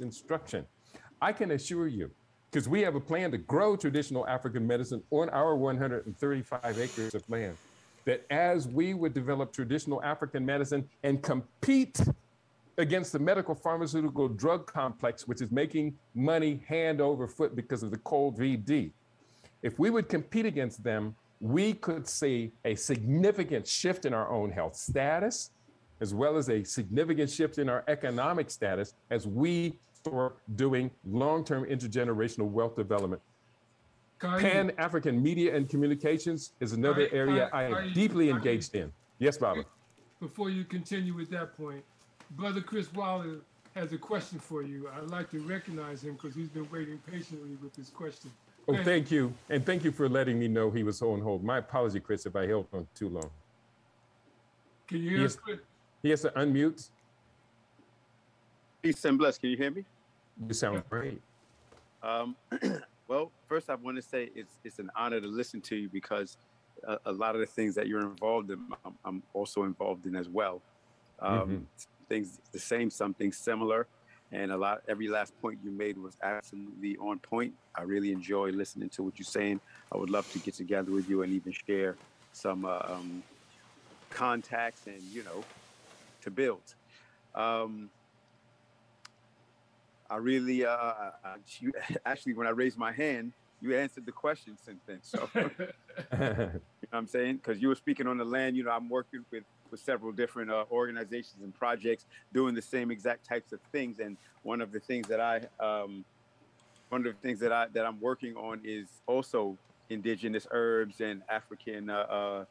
instruction. I can assure you, because we have a plan to grow traditional African medicine on our 135 acres of land, that as we would develop traditional African medicine and compete against the medical pharmaceutical drug complex, which is making money hand over foot because of the COVID, if we would compete against them, we could see a significant shift in our own health status, as well as a significant shift in our economic status as we start doing long term intergenerational wealth development. Pan African media and communications is another area I am deeply engaged in. Yes, Baba. Before you continue with that point, Brother Chris Waller has a question for you. I'd like to recognize him because he's been waiting patiently with his question. Oh, thank you. And thank you for letting me know he was on hold. My apology, Chris, if I held on too long. Can you hear us, Chris? He has to unmute. Peace and bless. Can you hear me? You sound great. Um, well, first, I want to say it's it's an honor to listen to you because a, a lot of the things that you're involved in, I'm, I'm also involved in as well. Um, mm-hmm. Things the same, something similar, and a lot. Every last point you made was absolutely on point. I really enjoy listening to what you're saying. I would love to get together with you and even share some uh, um, contacts and you know to build. Um, I really, uh, I, you, actually, when I raised my hand, you answered the question since then. So, you know I'm saying? Because you were speaking on the land. You know, I'm working with with several different uh, organizations and projects doing the same exact types of things. And one of the things that I, um, one of the things that I that I'm working on is also indigenous herbs and African uh, uh,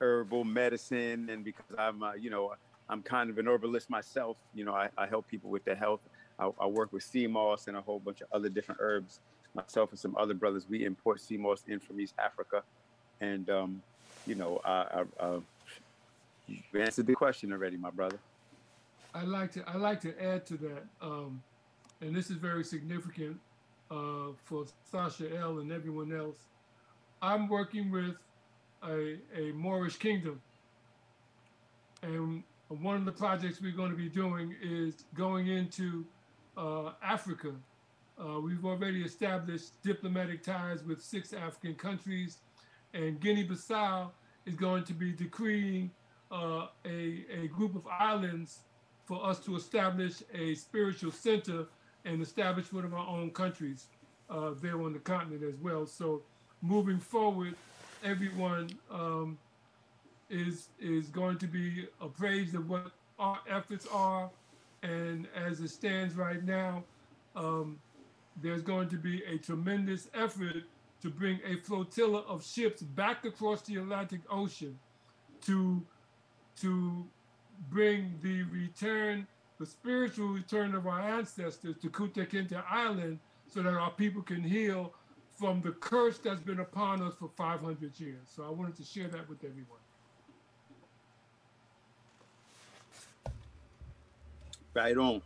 herbal medicine. And because I'm, uh, you know, I'm kind of an herbalist myself. You know, I, I help people with their health. I, I, work with sea moss and a whole bunch of other different herbs. Myself and some other brothers, we import sea moss in from East Africa, and um, you know, I, I, you answered the question already, my brother. I like to I like to add to that, um, and this is very significant uh, for Sasha L and everyone else. I'm working with a, a Moorish kingdom, and one of the projects we're going to be doing is going into uh, Africa. Uh, we've already established diplomatic ties with six African countries, and Guinea-Bissau is going to be decreeing uh, a, a group of islands for us to establish a spiritual center and establish one of our own countries uh, there on the continent as well. So moving forward, everyone um, is is going to be appraised of what our efforts are, and as it stands right now, um, there's going to be a tremendous effort to bring a flotilla of ships back across the Atlantic Ocean to to bring the return, the spiritual return of our ancestors to Kunta Kinte Island so that our people can heal from the curse that's been upon us for 500 years. So I wanted to share that with everyone. Right on.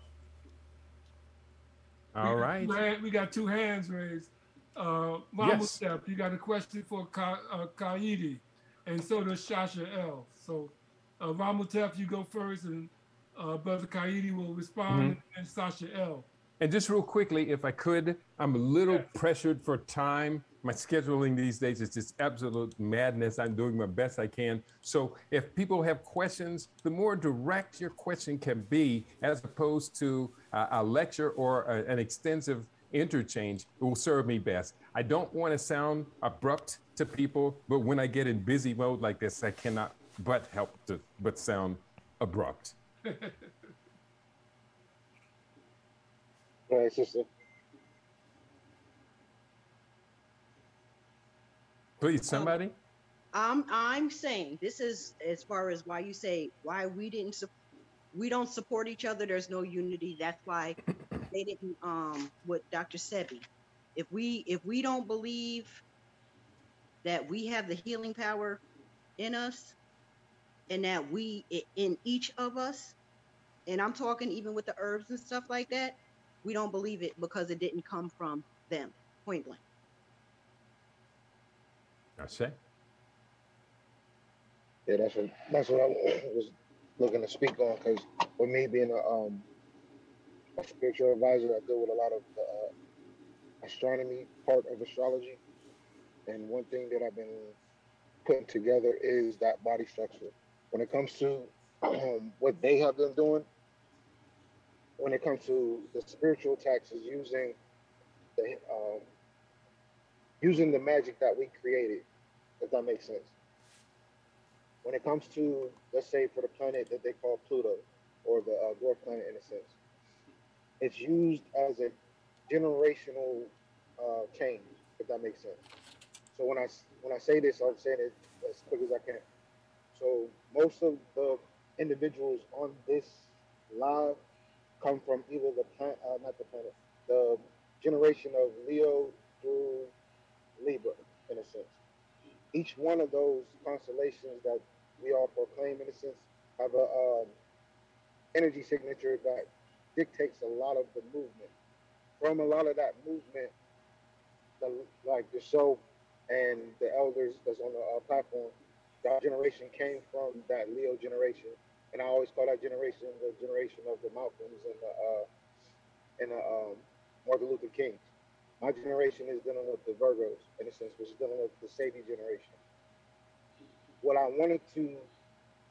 All we right. Got we got two hands raised. Uh, Mama yes. Step, you got a question for Ka, uh, Keidi, and so does Shasha L. So, uh, Ramutef, you go first, and uh, Brother Keidi will respond, mm-hmm. and Sasha L. And just real quickly, if I could, I'm a little pressured for time. My scheduling these days is just absolute madness. I'm doing my best I can. So if people have questions, the more direct your question can be, as opposed to uh, a lecture or a, an extensive interchange, it will serve me best. I don't want to sound abrupt to people, but when I get in busy mode like this, I cannot but help to but sound abrupt. All right, sister. Please, somebody. Um, I'm saying this is as far as why you say why we didn't su- we don't support each other. There's no unity. That's why they didn't. Um, with Dr. Sebi, if we if we don't believe that we have the healing power in us, and that we in each of us, and I'm talking even with the herbs and stuff like that, we don't believe it because it didn't come from them, point blank. I say. Yeah, that's what that's what I was looking to speak on because with me being a um a spiritual advisor. I deal with a lot of the uh, astronomy part of astrology. And one thing that I've been putting together is that body structure. When it comes to um, what they have been doing, when it comes to the spiritual taxes, using the um, using the magic that we created, if that makes sense. When it comes to, let's say, for the planet that they call Pluto, or the uh, dwarf planet in a sense, it's used as a generational uh, change, if that makes sense. So when I when I say this, I'm saying it as quick as I can. So most of the individuals on this live come from either the planet, uh, not the planet, the generation of Leo through Libra, in a sense. Each one of those constellations that we all proclaim, in a sense, have a um, energy signature that dictates a lot of the movement. From a lot of that movement, the, like the show and the elders that's on the uh, platform, that generation came from that Leo generation, and I always call that generation the generation of the Malcolms and the uh, and the um, Martin Luther Kings. My generation is dealing with the Virgos, in a sense, which is dealing with the Sabi generation. What I wanted to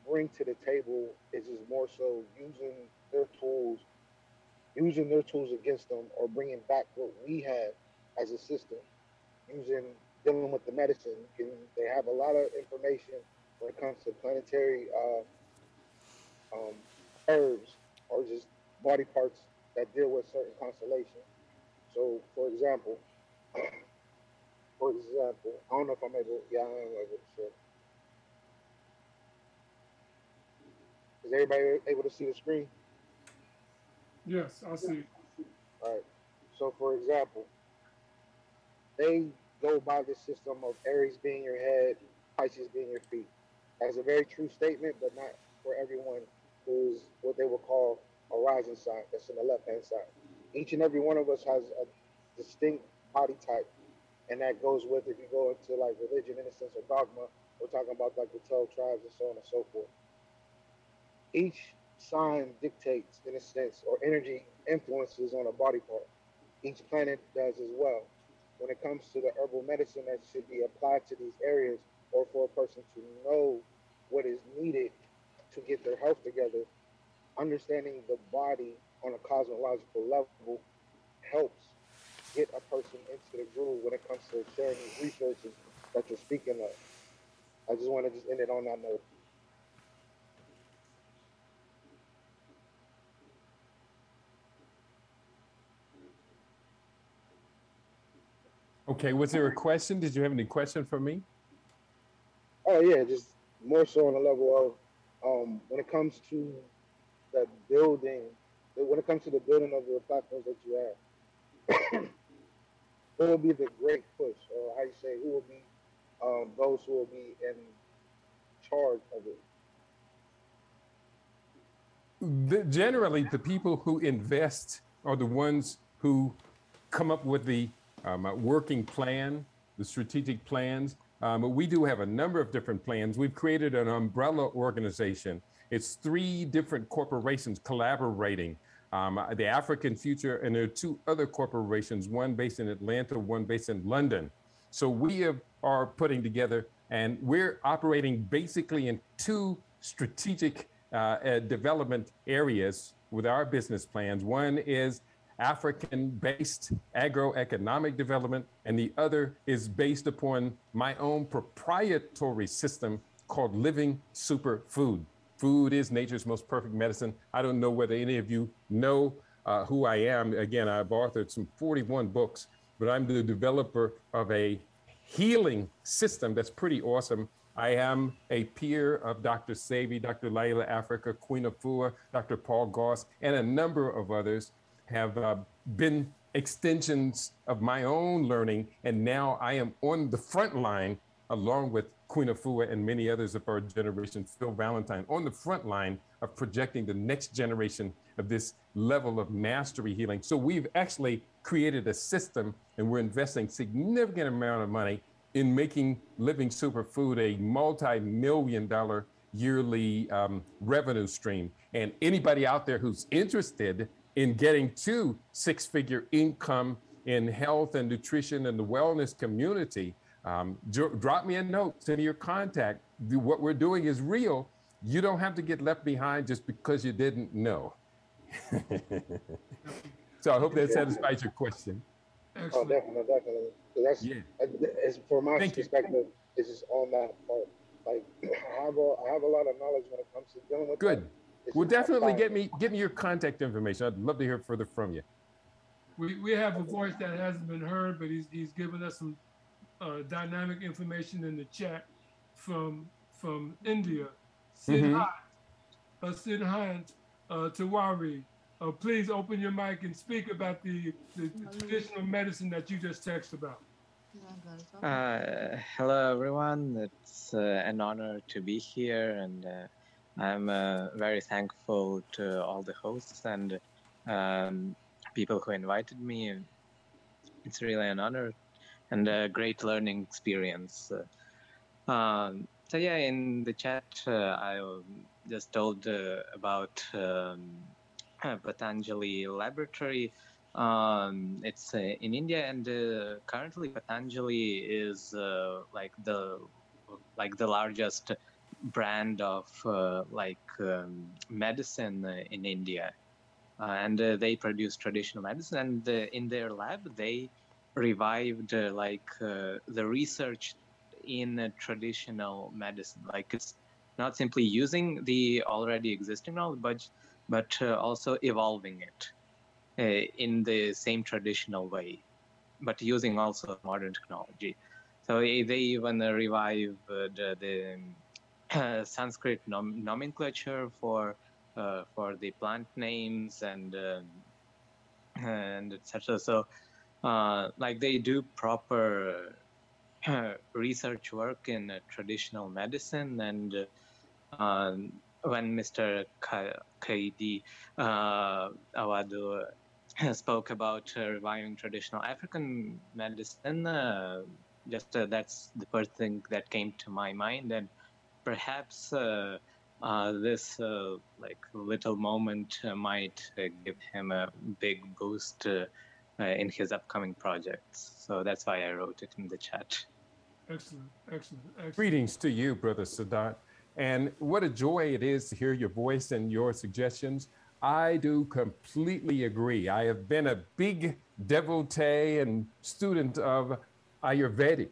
bring to the table is just more so using their tools, using their tools against them, or bringing back what we have as a system, using dealing with the medicine. And they have a lot of information when it comes to planetary uh, um, herbs or just body parts that deal with certain constellations. So, for example, for example, I don't know if I'm able. Yeah, I am able to share. Is everybody able to see the screen? Yes, I see. All right. So, for example, they go by the system of Aries being your head, Pisces being your feet. That's a very true statement, but not for everyone who's what they would call a rising sign. That's on the left hand side. Each and every one of us has a distinct body type, and that goes with if you go into like religion, in a sense, or dogma. We're talking about like the 12 tribes and so on and so forth. Each sign dictates, in a sense, or energy influences on a body part. Each planet does as well when it comes to the herbal medicine that should be applied to these areas or for a person to know what is needed to get their health together, understanding the body on a cosmological level helps get a person into the groove when it comes to sharing these resources that you're speaking of. I just want to just end it on that note. Okay, was there a question? Did you have any question for me? Oh yeah, just more so on the level of um, when it comes to the building, when it comes to the building of the platforms that you have, who will be the great push, or how you say, who will be um, those who will be in charge of it? The, generally, the people who invest are the ones who come up with the um, working plan, the strategic plans. Um, we do have a number of different plans. We've created an umbrella organization. It's three different corporations collaborating. Um, the African Future, and there are two other corporations, one based in Atlanta, one based in London. So we have, are putting together, and we're operating basically in two strategic uh, uh, development areas with our business plans. One is African based agroeconomic development, and the other is based upon my own proprietary system called Living Superfood. Food is nature's most perfect medicine. I don't know whether any of you know uh, who I am. Again, I've authored some 41 books, but I'm the developer of a healing system that's pretty awesome. I am a peer of Dr. Sebi, Dr. Llaila Afrika, Queen of Afua, Dr. Paul Goss, and a number of others have uh, been extensions of my own learning. And now I am on the front line, along with Queen Afua and many others of our generation, Phil Valentine, on the front line of projecting the next generation of this level of mastery healing. So we've actually created a system and we're investing significant amount of money in making living superfood a multi-million dollar yearly um, revenue stream. And anybody out there who's interested in getting to six figure income in health and nutrition and the wellness community, um, drop me a note, send me your contact. What we're doing is real. You don't have to get left behind just because you didn't know. so I hope that satisfies your question. Oh, Excellent. Oh, definitely, definitely. That's yeah. As for my Thank perspective, you. it's just on that part. Like I have a I have a lot of knowledge when it comes to dealing with. Good. Well, definitely get me get me your contact information. I'd love to hear further from you. We, we have a voice that hasn't been heard, but he's he's given us some uh, dynamic information in the chat from from India. Sidhant, mm-hmm. uh, Sidhant uh, Tiwari, uh, please open your mic and speak about the, the, the traditional medicine that you just texted about. Uh, hello, everyone. It's uh, an honor to be here, and uh, I'm uh, very thankful to all the hosts and um, people who invited me. It's really an honor and a great learning experience. Um, so yeah, in the chat, uh, I just told uh, about um, Patanjali Laboratory. Um, it's uh, in India, and uh, currently Patanjali is uh, like the like the largest brand of uh, like um, medicine in India, and they produce traditional medicine. And in their lab, they revived like the research in traditional medicine. Like it's not simply using the already existing knowledge, but but uh, also evolving it uh, in the same traditional way, but using also modern technology. So they even revived the, the uh, Sanskrit nom- nomenclature for uh, for the plant names and um, and etc. So uh, like they do proper research work in traditional medicine and um, when Mr. Keidi uh, Awadu spoke about uh, reviving traditional African medicine, uh, just uh, that's the first thing that came to my mind, and perhaps uh, uh, this like little moment might give him a big boost Uh, in his upcoming projects. So that's why I wrote it in the chat. Excellent, excellent, excellent. Greetings to you, Brother Sadat. And what a joy it is to hear your voice and your suggestions. I do completely agree. I have been a big devotee and student of Ayurvedic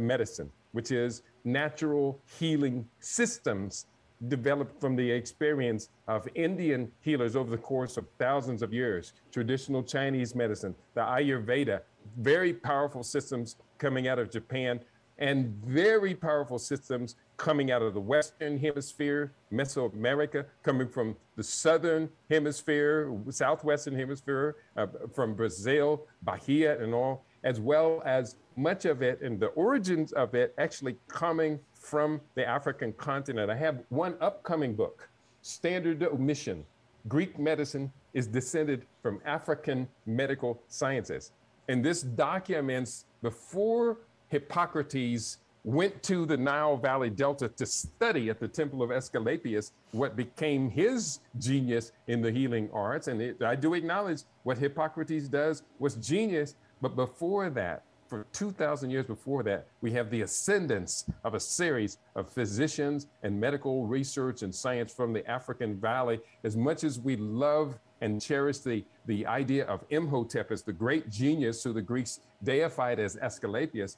medicine, which is natural healing systems developed from the experience of Indian healers over the course of thousands of years. Traditional Chinese medicine, the Ayurveda, very powerful systems coming out of Japan, and very powerful systems coming out of the Western Hemisphere, Mesoamerica, coming from the Southern Hemisphere, Southwestern Hemisphere, uh, from Brazil, Bahia, and all, as well as much of it and the origins of it actually coming from the African continent. I have one upcoming book, Standard Omission Greek Medicine is Descended from African Medical Sciences. And this documents before Hippocrates went to the Nile Valley Delta to study at the Temple of Asclepius what became his genius in the healing arts. And it, I do acknowledge what Hippocrates does was genius. But before that, for 2,000 years before that, we have the ascendance of a series of physicians and medical research and science from the African Valley. As much as we love and cherish the, the idea of Imhotep as the great genius who the Greeks deified as Asclepius,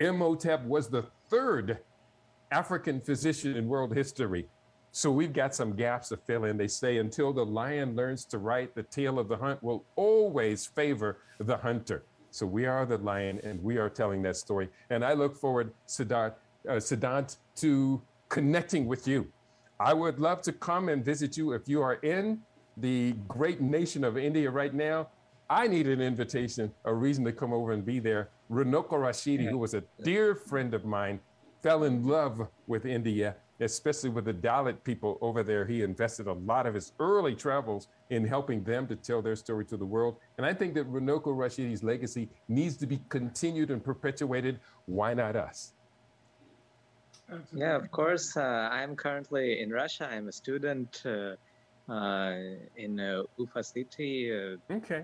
Imhotep was the third African physician in world history. So we've got some gaps to fill in. They say until the lion learns to write, the tale of the hunt will always favor the hunter. So we are the lion and we are telling that story. And I look forward, Siddharth, uh, Siddhant, to connecting with you. I would love to come and visit you if you are in the great nation of India right now. I need an invitation, a reason to come over and be there. Runoko Rashidi, who was a dear friend of mine, fell in love with India, especially with the Dalit people over there. He invested a lot of his early travels in helping them to tell their story to the world. And I think that Runoko Rashidi's legacy needs to be continued and perpetuated. Why not us? Yeah, of course. Uh, I'm currently in Russia. I'm a student. Uh, uh, in uh, Ufa City. Uh, Okay.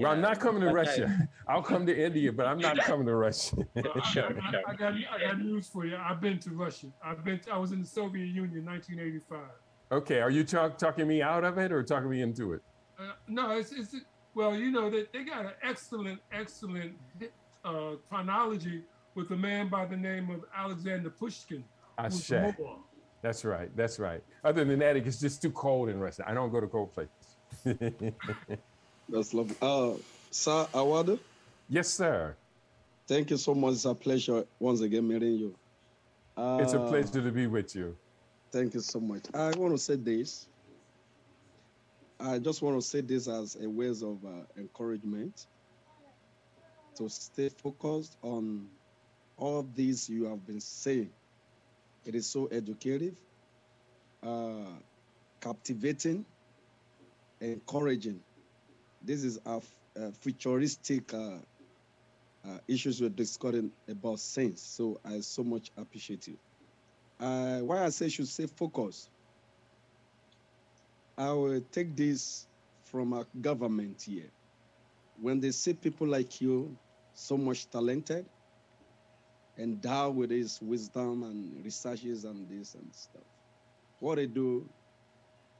Well, I'm not coming to but I- Russia. I'll come to India, but I'm not coming to Russia. Well, I, Sure, I- sure. I got I got news for you. I've been to Russia. I've been. I was in the Soviet Union, 1985. Okay, are you talk, talking me out of it or talking me into it? Uh, no, it's, it's well, you know, they, they got an excellent, excellent uh, chronology with a man by the name of Alexander Pushkin. who's Ashe. Mobile. That's right. That's right. Other than that, it's just too cold in Russia. I don't go to cold places. That's lovely. Uh, Sir Awadu, yes, sir. thank you so much. It's a pleasure once again meeting you. Uh, It's a pleasure to be with you. Thank you so much. I want to say this. I just want to say this as a ways of uh, encouragement to stay focused on all these you have been saying. It is so educative, uh, captivating, encouraging. This is a, futuristic uh, uh, issues we're discussing about sense. So I so much appreciate you. Uh, why I say should say focus. I will take this from our government here. When they see people like you, so much talented, endowed with this wisdom and researches and this and stuff, what they do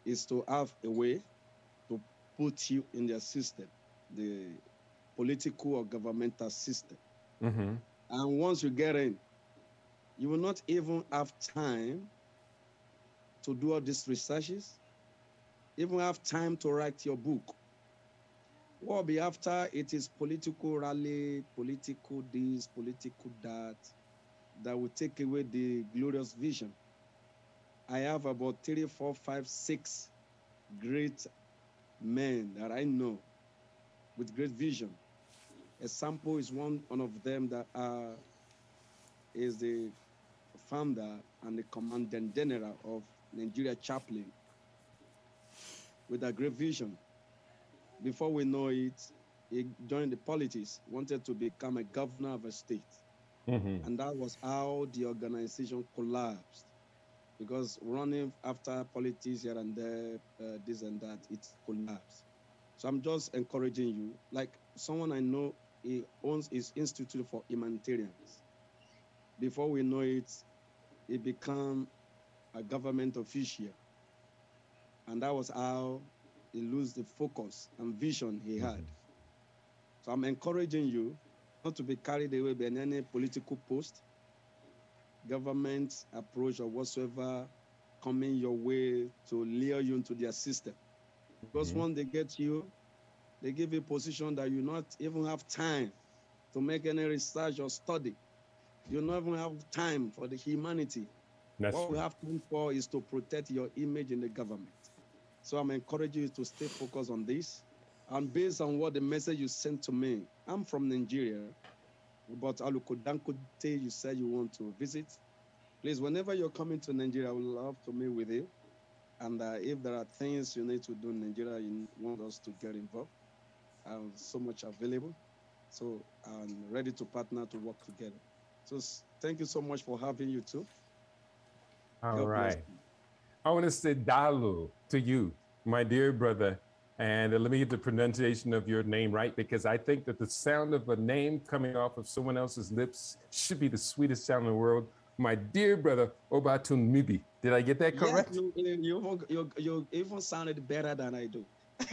is to have a way put you in their system, the political or governmental system. hmm And once you get in, you will not even have time to do all these researches, even have time to write your book. What will be after it is political rally, political this, political that, that will take away the glorious vision. I have about three, four, five, six great men that I know with great vision. A sample is one, one of them that uh, is the founder and the commandant general of Nigeria Chaplain with a great vision. Before we know it, he joined the politics, wanted to become a governor of a state. hmm And that was how the organization collapsed. Because running after politics here and there, uh, this and that, it collapsed. So I'm just encouraging you. Like someone I know, he owns his Institute for Humanitarians. Before we know it, he became a government official. And that was how he lose the focus and vision he had. So I'm encouraging you not to be carried away by any political post, government approach, or whatsoever coming your way to lure you into their system. Because Mhm. when they get you, they give you a position that you not even have time to make any research or study. You not even have time for the humanity. That's what we have time for is to protect your image in the government. So I'm encouraging you to stay focused on this. And based on what the message you sent to me, I'm from Nigeria, but Alukodankute, you said you want to visit. Please, whenever you're coming to Nigeria, I would love to meet with you. And uh, if there are things you need to do in Nigeria, you want us to get involved, I'm so much available. So I'm ready to partner to work together. So thank you so much for having you too. All God right. I want to say Dalu to you, my dear brother. And let me get the pronunciation of your name right because I think that the sound of a name coming off of someone else's lips should be the sweetest sound in the world. My dear brother, Obatun Mibi. Did I get that correct? you, you, you, even- you, you even sounded better than I do.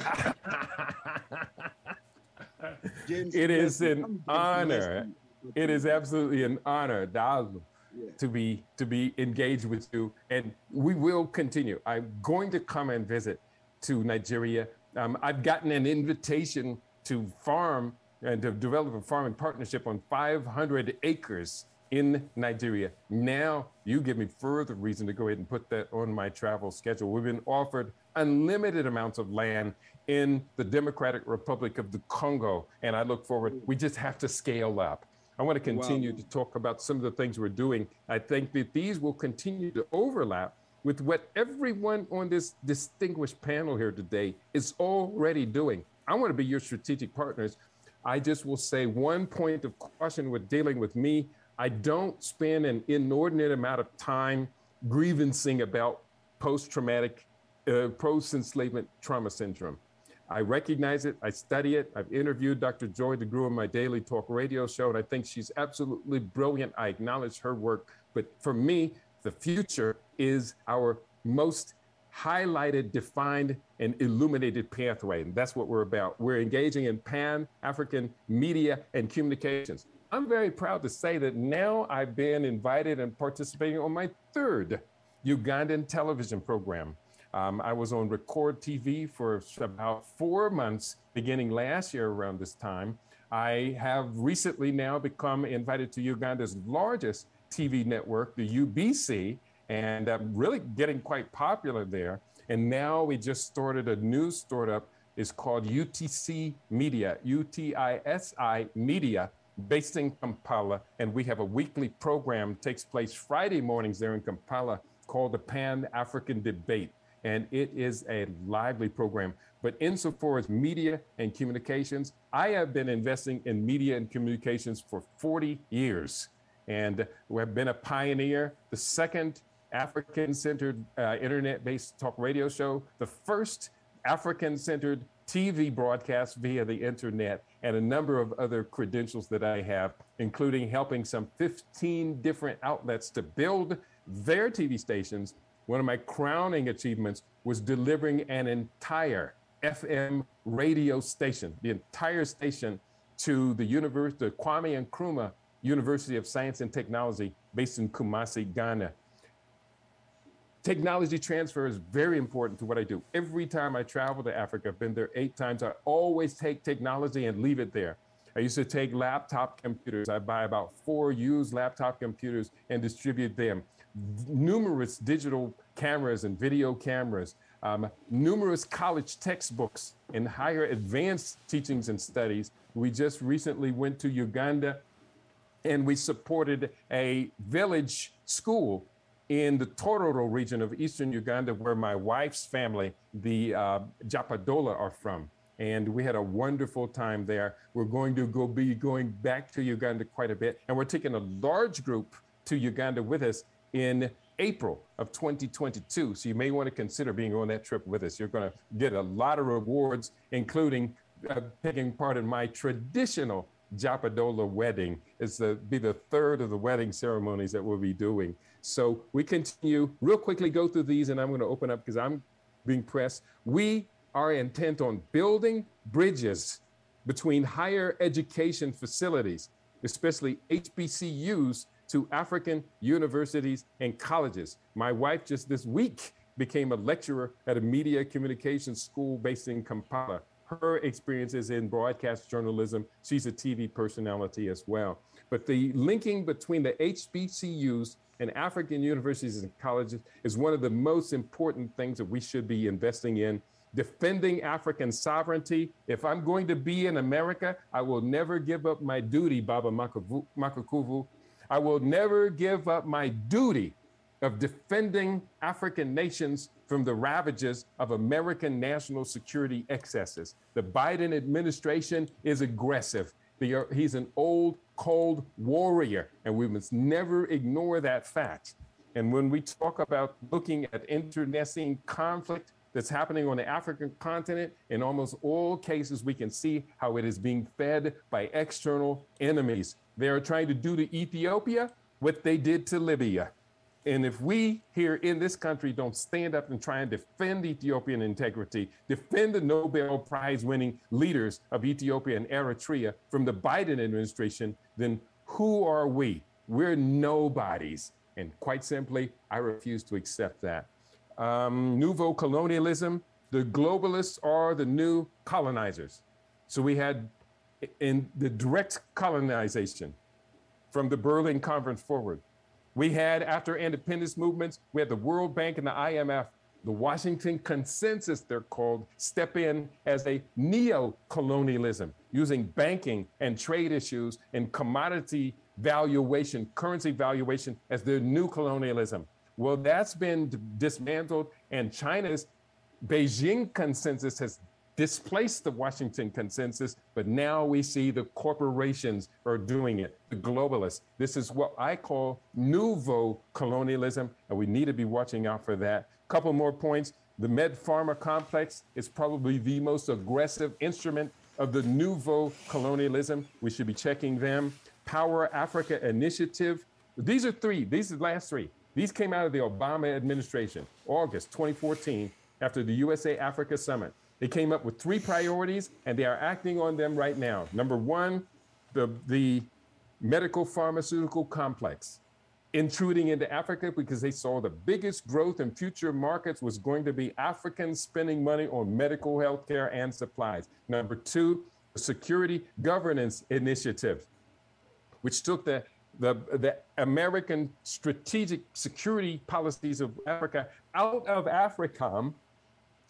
James It is an I'm honor. It is absolutely an honor, Dalu. Yeah. to be to be engaged with you and we will continue i'm going to come and visit to nigeria um, i've gotten an invitation to farm and to develop a farming partnership on 500 acres in nigeria now you give me further reason to go ahead and put that on my travel schedule we've been offered unlimited amounts of land in the democratic republic of the congo and i look forward we just have to scale up I want to continue Wow. to talk about some of the things we're doing. I think that these will continue to overlap with what everyone on this distinguished panel here today is already doing. I want to be your strategic partners. I just will say one point of caution with dealing with me. I don't spend an inordinate amount of time grievancing about post traumatic uh, post-enslavement trauma syndrome. I recognize it. I study it. I've interviewed Dr. Joy DeGruy on my daily talk radio show, and I think she's absolutely brilliant. I acknowledge her work. But for me, the future is our most highlighted, defined, and illuminated pathway. And that's what we're about. We're engaging in Pan African media and communications. I'm very proud to say that now I've been invited and participating on my third Ugandan television program. Um, I was on Record TV for about four months beginning last year around this time. I have recently now become invited to Uganda's largest TV network, the UBC, and I'm really getting quite popular there. And now we just started a new startup. It's called UTC Media, U-T-I-S-I Media, based in Kampala. And we have a weekly program takes place Friday mornings there in Kampala called the Pan African Debate. And it is a lively program. But insofar as media and communications, I have been investing in media and communications for 40 years. And we have been a pioneer, the second African centered uh, internet based talk radio show, the first African centered TV broadcast via the internet, and a number of other credentials that I have, including helping some 15 different outlets to build their TV stations. One of my crowning achievements was delivering an entire FM radio station, the entire station to the university, the Kwame Nkrumah University of Science and Technology based in Kumasi, Ghana. Technology transfer is very important to what I do. Every time I travel to Africa, I've been there eight times, I always take technology and leave it there. I used to take laptop computers. I buy about four used laptop computers and distribute them. Numerous digital cameras and video cameras, um, numerous college textbooks and higher advanced teachings and studies. We just recently went to Uganda and we supported a village school in the Tororo region of eastern Uganda, where my wife's family, the uh, Japadola, are from. And we had a wonderful time there. We're going to go be going back to Uganda quite a bit. And we're taking a large group to Uganda with us in April of 2022. So you may want to consider being on that trip with us. You're going to get a lot of rewards, including uh, taking part in my traditional Japadola wedding. It's the be the third of the wedding ceremonies that we'll be doing. So we continue real quickly go through these, and I'm going to open up because I'm being pressed. We are intent on building bridges between higher education facilities, especially HBCUs, to African universities and colleges. My wife just this week became a lecturer at a media communications school based in Kampala her experiences in broadcast journalism. She's a TV personality as well. But the linking between the HBCUs and African universities and colleges is one of the most important things that we should be investing in. Defending African sovereignty. If I'm going to be in America, I will never give up my duty, Baba Makakuvu. I will never give up my duty of defending African nations from the ravages of American national security excesses. The Biden administration is aggressive. He's an old, cold warrior, and we must never ignore that fact. And when we talk about looking at internecine conflict that's happening on the African continent, in almost all cases, we can see how it is being fed by external enemies. They are trying to do to Ethiopia what they did to Libya. And if we here in this country don't stand up and try and defend Ethiopian integrity, defend the Nobel Prize winning leaders of Ethiopia and Eritrea from the Biden administration, then who are we? We're nobodies. And quite simply, I refuse to accept that. Um, nouveau colonialism, the globalists are the new colonizers. So we had in the direct colonization from the Berlin Conference forward. We had, after independence movements, we had the World Bank and the IMF, the Washington Consensus, they're called, step in as a neo colonialism, using banking and trade issues and commodity valuation, currency valuation as their new colonialism. Well, that's been dismantled, and China's Beijing consensus has displaced the Washington consensus, but now we see the corporations are doing it, the globalists. This is what I call nouveau colonialism, and we need to be watching out for that. Couple more points. The Med Pharma complex is probably the most aggressive instrument of the nouveau colonialism. We should be checking them. Power Africa Initiative. These are three. These are the last three. These came out of the Obama administration, August 2014, after the USA Africa Summit. They came up with three priorities and they are acting on them right now. Number one, the, the medical pharmaceutical complex intruding into Africa because they saw the biggest growth in future markets was going to be Africans spending money on medical health care and supplies. Number two, Security Governance Initiative, which took the, the, the American strategic security policies of Africa out of AFRICOM,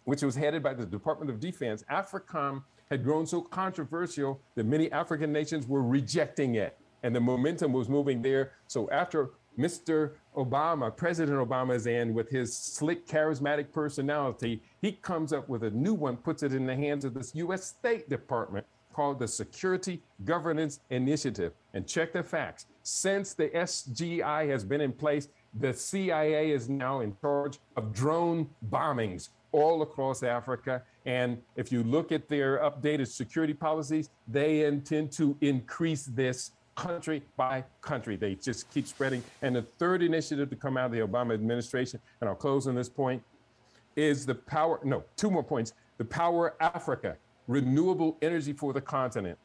which was headed by the Department of Defense. AFRICOM had grown so controversial that many African nations were rejecting it and the momentum was moving there. So after Mr. Obama, President Obama in with his slick, charismatic personality. He comes up with a new one, puts it in the hands of this US State Department called the Security Governance Initiative. And check the facts. Since the SGI has been in place, the CIA is now in charge of drone bombings all across Africa. And if you look at their updated security policies, they intend to increase this country by country. They just keep spreading. And the third initiative to come out of the Obama administration, and I'll close on this point, is the power, no, two more points. The Power Africa, renewable energy for the continent.